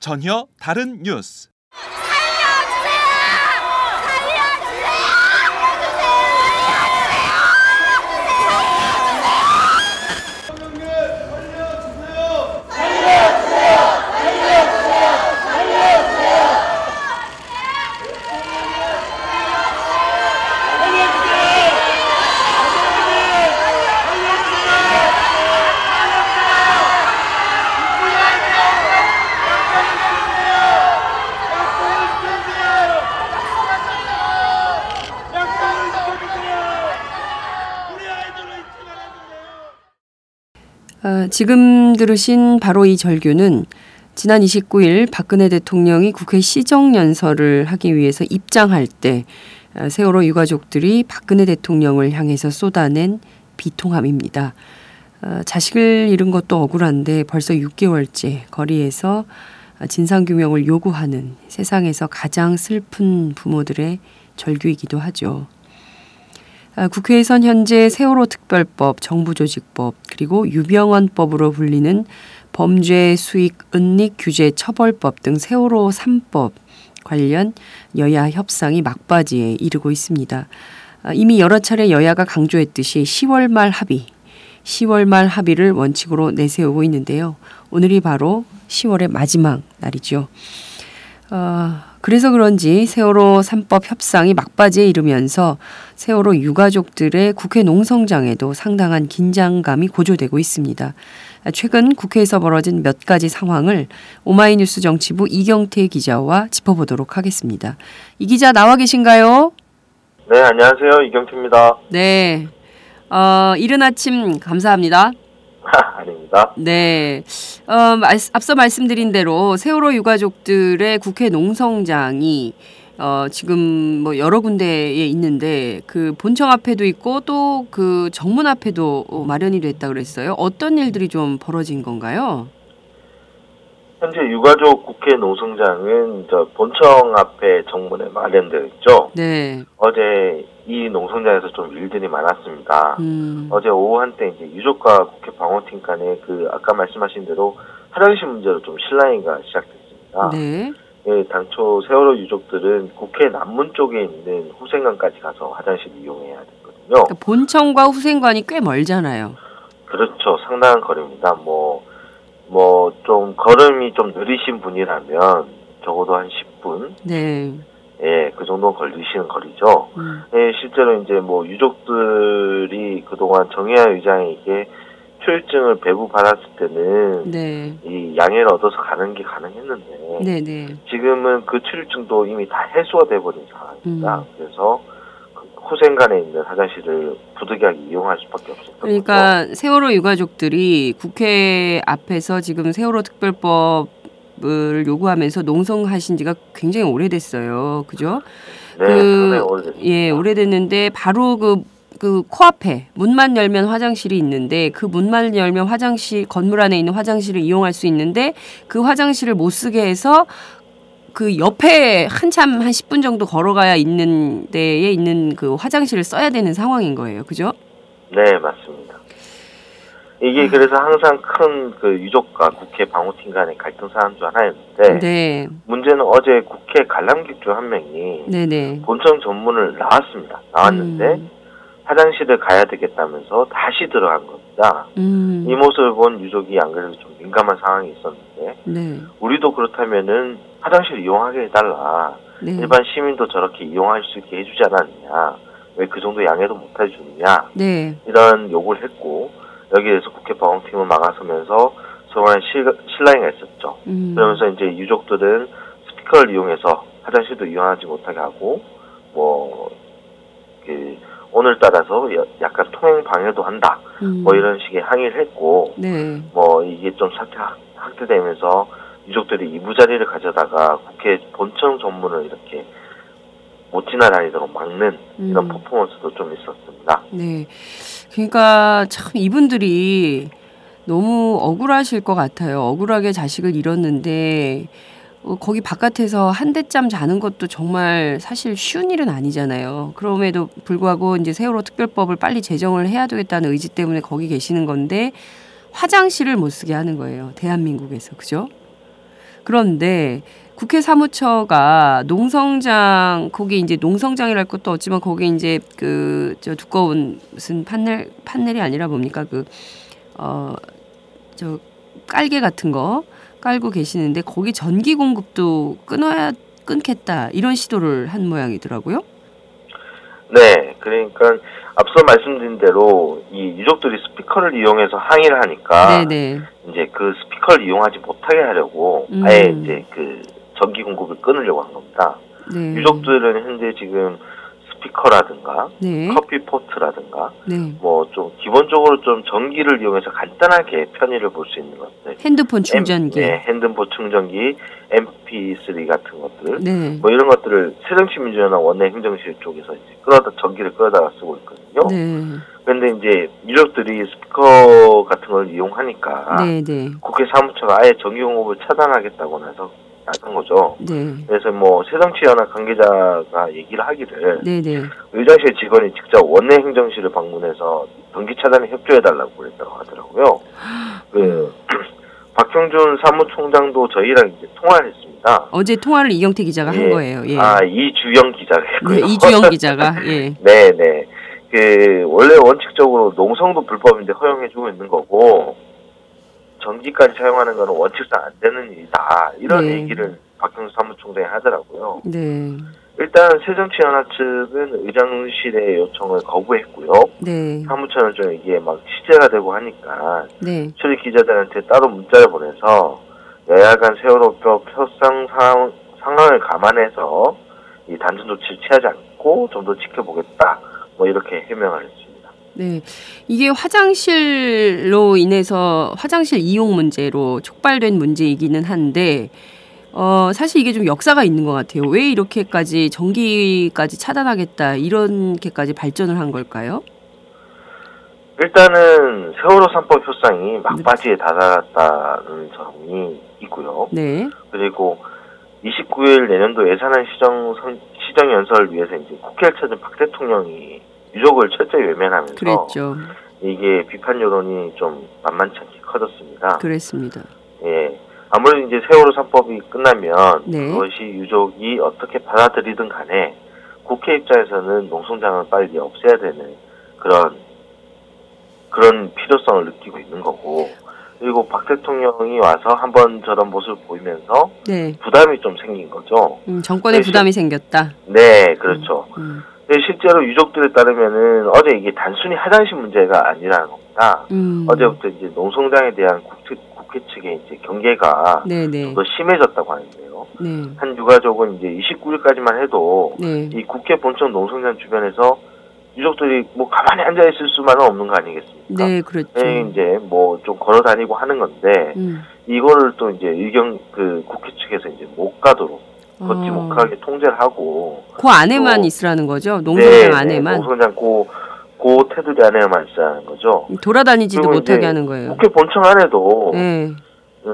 전혀 다른 뉴스 어, 지금 들으신 바로 이 절규는 지난 29일 박근혜 대통령이 국회 시정연설을 하기 위해서 입장할 때 어, 세월호 유가족들이 박근혜 대통령을 향해서 쏟아낸 비통함입니다. 어, 자식을 잃은 것도 억울한데 벌써 6개월째 거리에서 진상규명을 요구하는 세상에서 가장 슬픈 부모들의 절규이기도 하죠. 아, 국회에선 현재 세월호 특별법, 정부조직법, 그리고 유병헌법으로 불리는 범죄 수익 은닉 규제 처벌법 등 세월호 3법 관련 여야 협상이 막바지에 이르고 있습니다. 아, 이미 여러 차례 여야가 강조했듯이 10월 말 합의, 10월 말 합의를 원칙으로 내세우고 있는데요. 오늘이 바로 10월의 마지막 날이죠. 어, 그래서 그런지 세월호 3법 협상이 막바지에 이르면서 세월호 유가족들의 국회 농성장에도 상당한 긴장감이 고조되고 있습니다. 최근 국회에서 벌어진 몇 가지 상황을 오마이뉴스 정치부 이경태 기자와 짚어보도록 하겠습니다. 이 기자 나와 계신가요? 네, 안녕하세요. 이경태입니다. 네. 어, 이른 아침 감사합니다. 아닙니다. 네. 어, 말, 앞서 말씀드린 대로 세월호 유가족들의 국회 농성장이 어, 지금 뭐 여러 군데에 있는데 그 본청 앞에도 있고 또 그 정문 앞에도 마련이 됐다 그랬어요. 어떤 일들이 좀 벌어진 건가요? 현재 유가족 국회 농성장은 저 본청 앞에 정문에 마련되어 있죠. 네. 어제 이 농성장에서 좀 일들이 많았습니다. 음. 어제 오후 한때 이제 유족과 국회 방호팀 간에 그 아까 말씀하신 대로 화장실 문제로 좀 실랑이가 시작됐습니다. 네. 예, 당초 세월호 유족들은 국회 남문 쪽에 있는 후생관까지 가서 화장실 이용해야 됐거든요. 그러니까 본청과 후생관이 꽤 멀잖아요. 그렇죠. 상당한 거리입니다. 뭐, 뭐, 좀, 걸음이 좀 느리신 분이라면, 적어도 한 10분, 네. 예, 그 정도 걸리시는 거리죠. 음. 예, 실제로 이제 뭐, 유족들이 그동안 정혜아 의장에게 초유증을 배부 받았을 때는, 네. 이 양해를 얻어서 가는 게 가능했는데, 네, 네. 지금은 그 출유증도 이미 다 해소가 돼버린 상황입니다. 음. 그래서, 그 후생간에 있는 화장실을 부득이하게 이용할 수밖에 없었던 거죠. 그러니까 세월호 유가족들이 국회 앞에서 지금 세월호 특별법 을 요구하면서 농성하신 지가 굉장히 오래됐어요. 그죠? 네, 그- 오래됐습니다. 예, 오래됐는데 바로 그, 그 코앞에 문만 열면 화장실이 있는데 그 문만 열면 화장실, 건물 안에 있는 화장실을 이용할 수 있는데 그 화장실을 못 쓰게 해서 그 옆에 한참 한 10분 정도 걸어가야 있는 데에 있는 그 화장실을 써야 되는 상황인 거예요. 그죠? 네, 맞습니다. 이게 그래서 항상 큰 그 유족과 국회 방호팀 간의 갈등 사안 중 하나였는데 네. 문제는 어제 국회 관람객 중 한 명이 네네. 본청 전문을 나왔습니다. 나왔는데 음. 화장실을 가야 되겠다면서 다시 들어간 겁니다. 음. 이 모습을 본 유족이 안 그래도 좀 민감한 상황이 있었는데 네. 우리도 그렇다면은 화장실 이용하게 해달라. 네. 일반 시민도 저렇게 이용할 수 있게 해주지 않았느냐. 왜 그 정도 양해도 못 해주느냐. 네. 이런 요구를 했고 여기에 대해서 국회 방송팀은 막아서면서 정말 실, 실랑이가 있었죠. 음. 그러면서 이제 유족들은 스피커를 이용해서 화장실도 이용하지 못하게 하고 뭐 그, 오늘 따라서 여- 약간 통행 방해도 한다. 음. 뭐 이런 식의 항의를 했고 네. 뭐 이게 좀 사태 확- 확대되면서 유족들이 이부자리를 가져다가 국회 본청 전문을 이렇게 못 지나다니도록 막는 이런 음. 퍼포먼스도 좀 있었습니다. 네. 그러니까 참 이분들이 너무 억울하실 것 같아요. 억울하게 자식을 잃었는데 어, 거기 바깥에서 한 대짬 자는 것도 정말 사실 쉬운 일은 아니잖아요. 그럼에도 불구하고 이제 세월호 특별법을 빨리 제정을 해야 되겠다는 의지 때문에 거기 계시는 건데 화장실을 못 쓰게 하는 거예요. 대한민국에서. 그죠? 그런데 국회 사무처가 농성장 거기 이제 농성장이랄 것도 없지만 거기 이제 그 저 두꺼운 무슨 판넬 판넬이 아니라 뭡니까 그 어 저 깔개 같은 거 깔고 계시는데 거기 전기 공급도 끊어야 끊겠다 이런 시도를 한 모양이더라고요. 네, 그러니까 앞서 말씀드린 대로 이 유족들이 스피커를 이용해서 항의를 하니까 네네. 이제 그 스피커를 이용하지 못하게 하려고 음. 아예 이제 그 전기 공급을 끊으려고 한 겁니다. 네. 유족들은 현재 지금 스피커라든가 네. 커피 포트라든가 네. 뭐좀 기본적으로 좀 전기를 이용해서 간단하게 편의를 볼 수 있는 것들. 핸드폰 충전기. M- 네, 핸드폰 충전기, MP3 같은 것들. 네. 뭐 이런 것들을 새정치민주연합 원내 행정실 쪽에서 이제 끌어다 전기를 끌어다가 쓰고 있거든요. 네. 그런데 이제 유족들이 스피커 같은 걸 이용하니까 네. 네. 국회 사무처가 아예 전기 공급을 차단하겠다고 나서 나선 거죠. 네. 그래서 뭐 새정치연합 관계자가 얘기를 하기를 네. 네. 의장실 직원이 직접 원내 행정실을 방문해서 전기 차단에 협조해달라고 그랬다고 하더라고요. 그 박형준 사무총장도 저희랑 이제 통화를 했습니다. 어제 통화를 이경태 기자가 한 예. 거예요. 예. 아 이주영 기자가 했고요. 네, 이주영 기자가 예. 네, 네. 그 원래 원칙적으로 농성도 불법인데 허용해주고 있는 거고 전기까지 사용하는 거는 원칙상 안 되는 일이다. 이런 네. 얘기를 박형수 사무총장이 하더라고요. 네. 일단 새정치연합 측은 의장실의 요청을 거부했고요. 네. 사무처는 좀 이게 막 시제가 되고 하니까 네. 출입 기자들한테 따로 문자를 보내서 여야 간 세월호법 협상 상황, 상황을 감안해서 이 단순 조치를 취하지 않고 좀 더 지켜보겠다. 뭐 이렇게 해명을 했습니다. 네. 이게 화장실로 인해서 화장실 이용 문제로 촉발된 문제이기는 한데 어 사실 이게 좀 역사가 있는 것 같아요. 왜 이렇게까지 전기까지 차단하겠다 이렇게까지 발전을 한 걸까요? 일단은 세월호 3법 협상이 막바지에 다다랐다는 점이 있고요. 네. 그리고 29일 내년도 예산안 시정 선- 시정 연설을 위해서 이제 국회를 찾은 박 대통령이 유족을 철저히 외면하면서 그랬죠. 이게 비판 여론이 좀 만만치 않게 커졌습니다. 그랬습니다. 예. 아무래도 이제 세월호 3법이 끝나면 네. 그것이 유족이 어떻게 받아들이든 간에 국회 입장에서는 농성장을 빨리 없애야 되는 그런 그런 필요성을 느끼고 있는 거고 그리고 박 대통령이 와서 한 번 저런 모습을 보이면서 네. 부담이 좀 생긴 거죠. 음, 정권에 네, 부담이 생겼다. 네, 그렇죠. 음. 근데 실제로 유족들에 따르면은 어제 이게 단순히 화장실 문제가 아니라는 겁니다. 음. 어제부터 이제 농성장에 대한 국회, 국회 측의 이제 경계가 네네. 더 심해졌다고 하는데요. 네. 한 유가족은 이제 29일까지만 해도 네. 이 국회 본청 농성장 주변에서 유족들이 뭐 가만히 앉아 있을 수만은 없는 거 아니겠습니까? 네, 그렇죠. 예, 이제 뭐 좀 걸어 다니고 하는 건데 음. 이거를 또 이제 의경 그 국회 측에서 이제 못 가도록 걷지 어. 못하게 통제를 하고 그 안에만 또- 있으라는 거죠. 농성장 네, 네, 안에만 농성장 고, 고 테두리 안에만 있어야하는 거죠. 돌아다니지도 못하게 하는 거예요. 국회 본청 안에도 네. 어,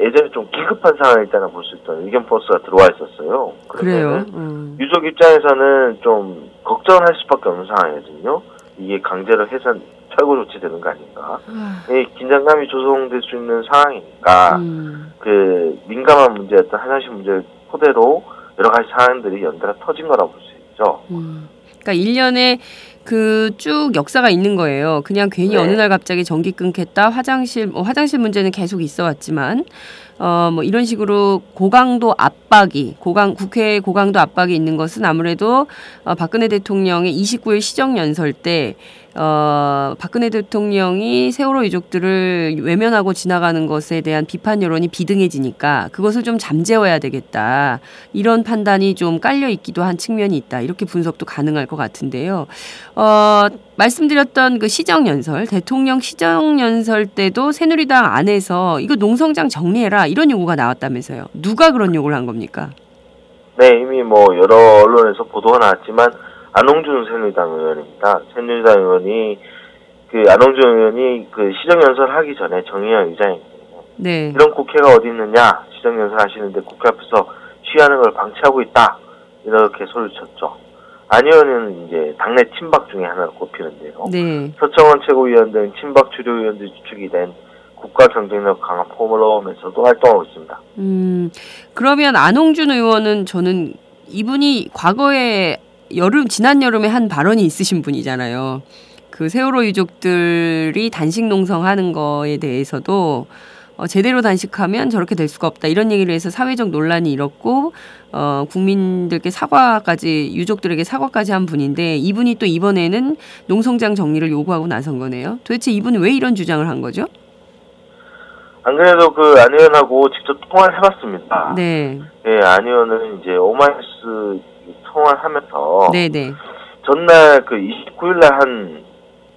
예전에 좀 기급한 상황일 때나 볼 수 있던 의견 버스가 들어와 있었어요. 그래요. 음. 유족 입장에서는 좀 걱정을 할 수밖에 없는 상황이거든요. 이게 강제로 해산 철거 조치되는 거 아닌가. 아, 이 긴장감이 조성될 수 있는 상황이니까 음. 그 민감한 문제였던 화장실 문제를 토대로 여러 가지 사안들이 연달아 터진 거라고 볼 수 있죠. 음. 그러니까 일년에 그 쭉 역사가 있는 거예요. 그냥 괜히 네. 어느 날 갑자기 전기 끊겠다. 화장실 뭐 화장실 문제는 계속 있어 왔지만 어 뭐 이런 식으로 고강도 압박이 고강 국회 고강도 압박이 있는 것은 아무래도 어, 박근혜 대통령의 29일 시정 연설 때 어, 박근혜 대통령이 세월호 유족들을 외면하고 지나가는 것에 대한 비판 여론이 비등해지니까 그것을 좀 잠재워야 되겠다. 이런 판단이 좀 깔려 있기도 한 측면이 있다. 이렇게 분석도 가능할 것 같은데요. 어, 말씀드렸던 그 시정연설, 대통령 시정연설 때도 새누리당 안에서 이거 농성장 정리해라 이런 요구가 나왔다면서요. 누가 그런 요구를 한 겁니까? 네, 이미 뭐 여러 언론에서 보도가 나왔지만 안홍준 새누리당 의원입니다. 새누리당 의원이 그 안홍준 의원이 그 시정연설 하기 전에 정의연 의장이거든요. 네. 이런 국회가 어디 있느냐 시정연설 하시는데 국회 앞에서 시위하는 걸 방치하고 있다 이렇게 소리를 쳤죠. 안 의원은 이제 당내 친박 중에 하나로 꼽히는데요. 네. 서청원 최고위원 등 친박 주류 의원들이 주축이 된 국가 경쟁력 강화 포럼에서도 활동하고 있습니다. 음, 그러면 안홍준 의원은 저는 이분이 과거에 여름, 지난 여름에 한 발언이 있으신 분이잖아요. 그 세월호 유족들이 단식 농성하는 거에 대해서도 어, 제대로 단식하면 저렇게 될 수가 없다. 이런 얘기를 해서 사회적 논란이 일었고, 어, 국민들께 사과까지, 유족들에게 사과까지 한 분인데, 이분이 또 이번에는 농성장 정리를 요구하고 나선 거네요. 도대체 이분은 왜 이런 주장을 한 거죠? 안 그래도 그 안 의원하고 직접 통화를 해봤습니다. 네. 예, 안 의원은 이제 오마이뉴스 통화를 하면서 네네. 전날 그 29일 날 한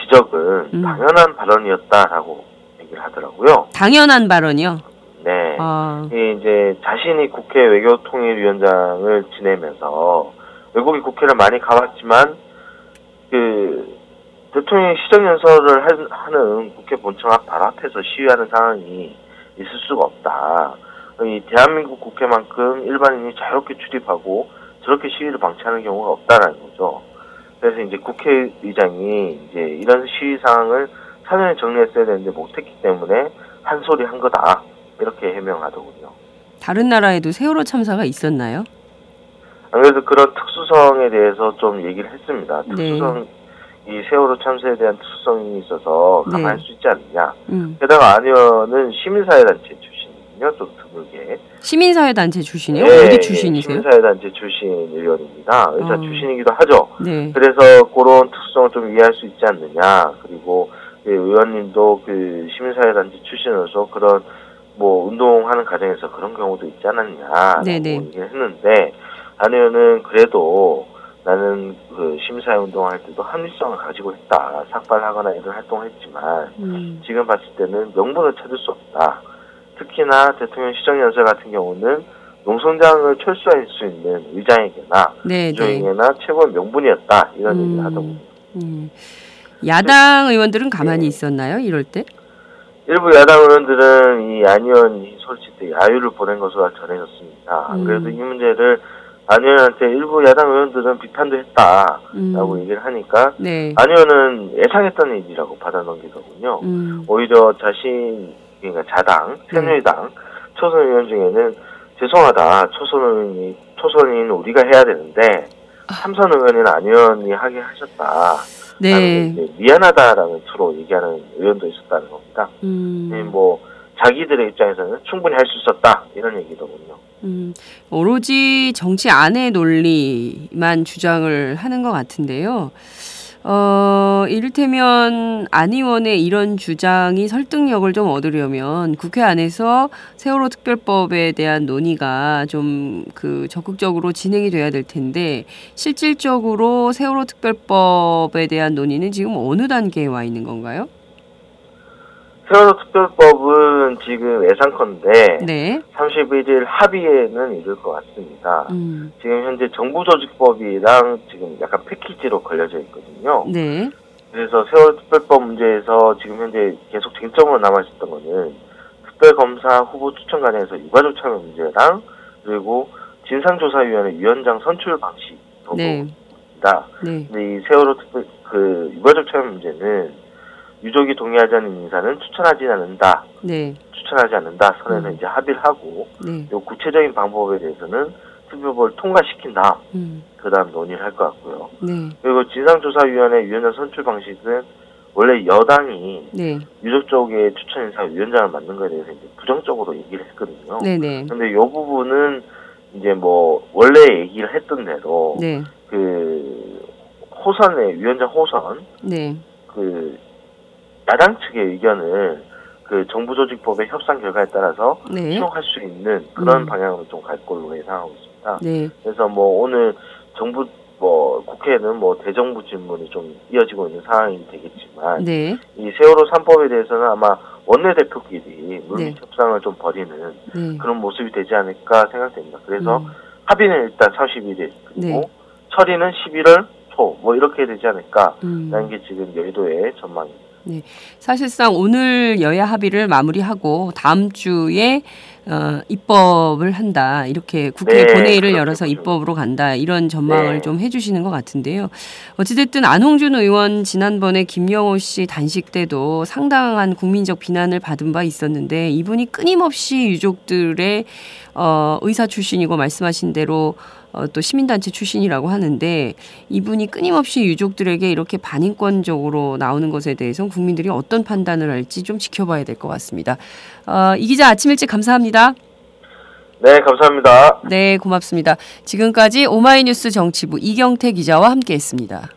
지적은 음. 당연한 발언이었다라고 얘기를 하더라고요. 당연한 발언이요. 네. 아, 이제 자신이 국회 외교통일위원장을 지내면서 외국인 국회를 많이 가봤지만 그 대통령이 시정연설을 한- 하는 국회 본청 앞 바로 앞에서 시위하는 상황이 있을 수가 없다. 이 대한민국 국회만큼 일반인이 자유롭게 출입하고 저렇게 시위를 방치하는 경우가 없다라는 거죠. 그래서 이제 국회의장이 이제 이런 시위 상황을 사전에 정리했어야 되는데 못했기 때문에 한 소리 한 거다. 이렇게 해명하더군요. 다른 나라에도 세월호 참사가 있었나요? 안 그래도 그런 특수성에 대해서 좀 얘기를 했습니다. 네. 특수성, 이 세월호 참사에 대한 특수성이 있어서 네. 감안할 수 있지 않느냐. 음. 게다가 안 의원은 시민사회단체 출신 이거든요. 좀 드물게. 시민사회단체 출신이요? 예, 어디 예, 출신이세요? 시민사회단체 출신 의원입니다. 의사 어. 출신이기도 하죠. 네. 그래서 그런 특수성을 좀 이해할 수 있지 않느냐. 그리고 그 의원님도 그 시민사회단체 출신으로서 그런 뭐 운동하는 과정에서 그런 경우도 있지 않았냐라고 네네. 얘기를 했는데 안 의원은 그래도 나는 그 시민사회 운동할 때도 합리성을 가지고 했다. 삭발하거나 이런 활동을 했지만 음. 지금 봤을 때는 명분을 찾을 수 없다. 특히나 대통령 시정연설 같은 경우는 농성장을 철수할 수 있는 의장에게나 네, 네. 주행이나 최고의 명분이었다 이런 음. 얘기를 하더군요. 음. 야당 의원들은 가만히 네. 있었나요? 이럴 때? 일부 야당 의원들은 이 안 의원이 솔직히 야유를 보낸 것으로 전해졌습니다. 안 음. 그래도 이 문제를 안 의원한테 일부 야당 의원들은 비판도 했다라고 음. 얘기를 하니까 네. 안 의원은 예상했던 일이라고 받아 넘기더군요. 음. 오히려 자신 그러니까 자당, 네. 새누리당 초선 의원 중에는 죄송하다 초선이 초선인 우리가 해야 되는데 아. 삼선 의원이나 안 의원이 하게 하셨다. 네. 미안하다라는 투로 얘기하는 의원도 있었다는 겁니다. 음. 네, 뭐 자기들의 입장에서는 충분히 할 수 있었다 이런 얘기더군요. 음, 오로지 정치 안의 논리만 주장을 하는 것 같은데요. 어, 이를테면 안 의원의 이런 주장이 설득력을 좀 얻으려면 국회 안에서 세월호 특별법에 대한 논의가 좀 그 적극적으로 진행이 돼야 될 텐데 실질적으로 세월호 특별법에 대한 논의는 지금 어느 단계에 와 있는 건가요? 세월호 특별법은 지금 예상컨대 네. 31일 합의에는 이를 것 같습니다. 음, 지금 현재 정부조직법이랑 지금 약간 패키지로 걸려져 있거든요. 네. 그래서 세월 특별법 문제에서 지금 현재 계속 쟁점으로 남아있었던 거는 특별검사 후보 추천 관련해서 유가족 참여 문제랑 그리고 진상조사위원회 위원장 선출 방식 네. 정도입니다. 네. 근데 이 세월호 특별 그 유가족 참여 문제는 유족이 동의하지 않는 인사는 추천하지 않는다. 네. 추천하지 않는다. 선에서 음. 이제 합의를 하고 네. 요 구체적인 방법에 대해서는 특별법을 통과시킨다. 음, 그 다음 논의를 할 것 같고요. 네. 그리고 진상조사위원회 위원장 선출 방식은 원래 여당이 네. 유족 쪽의 추천 인사 위원장을 맡는 거에 대해서 이제 부정적으로 얘기를 했거든요. 네네. 근데 이 부분은 이제 뭐 원래 얘기를 했던 대로 네. 그 호선의 위원장 호선 네. 그 야당 측의 의견을 그 정부 조직법의 협상 결과에 따라서 네. 수용할 수 있는 그런 음. 방향으로 좀 갈 걸로 예상하고 있습니다. 네. 그래서 뭐 오늘 정부 뭐 국회에는 뭐 대정부 질문이 좀 이어지고 있는 상황이 되겠지만 네. 이 세월호 3법에 대해서는 아마 원내대표끼리 물밑 네. 협상을 좀 벌이는 네. 그런 모습이 되지 않을까 생각됩니다. 그래서 음. 합의는 일단 31일 그리고 네. 처리는 11월 초 뭐 이렇게 되지 않을까라는 음. 게 지금 여의도의 전망입니다. 사실상 오늘 여야 합의를 마무리하고 다음 주에 어, 입법을 한다 이렇게 국회 네, 본회의를 그렇게 열어서 보시면 입법으로 간다 이런 전망을 네. 좀 해주시는 것 같은데요. 어찌됐든 안홍준 의원 지난번에 김영호 씨 단식 때도 상당한 국민적 비난을 받은 바 있었는데 이분이 끊임없이 유족들의 어, 의사 출신이고 말씀하신 대로 어, 또 시민단체 출신이라고 하는데 이분이 끊임없이 유족들에게 이렇게 반인권적으로 나오는 것에 대해서 국민들이 어떤 판단을 할지 좀 지켜봐야 될 것 같습니다. 어, 이 기자 아침 일찍 감사합니다. 네, 감사합니다. 네, 고맙습니다. 지금까지 오마이뉴스 정치부 이경태 기자와 함께했습니다.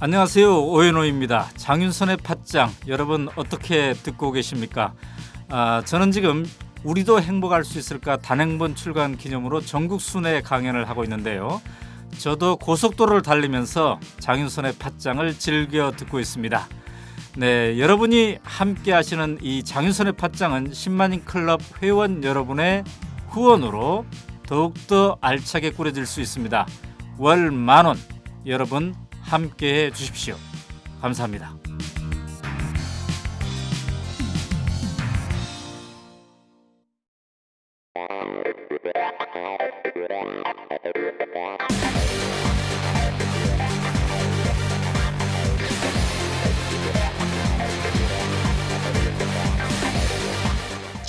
안녕하세요 오연호입니다. 장윤선의 팟짱 여러분 어떻게 듣고 계십니까? 아, 저는 지금 우리도 행복할 수 있을까 단행본 출간 기념으로 전국 순회 강연을 하고 있는데요. 저도 고속도로를 달리면서 장윤선의 팟짱을 즐겨 듣고 있습니다. 네, 여러분이 함께 하시는 이 장윤선의 팟짱은 10만인 클럽 회원 여러분의 후원으로 더욱더 알차게 꾸려질 수 있습니다. 월 만원 여러분 함께 해 주십시오. 감사합니다.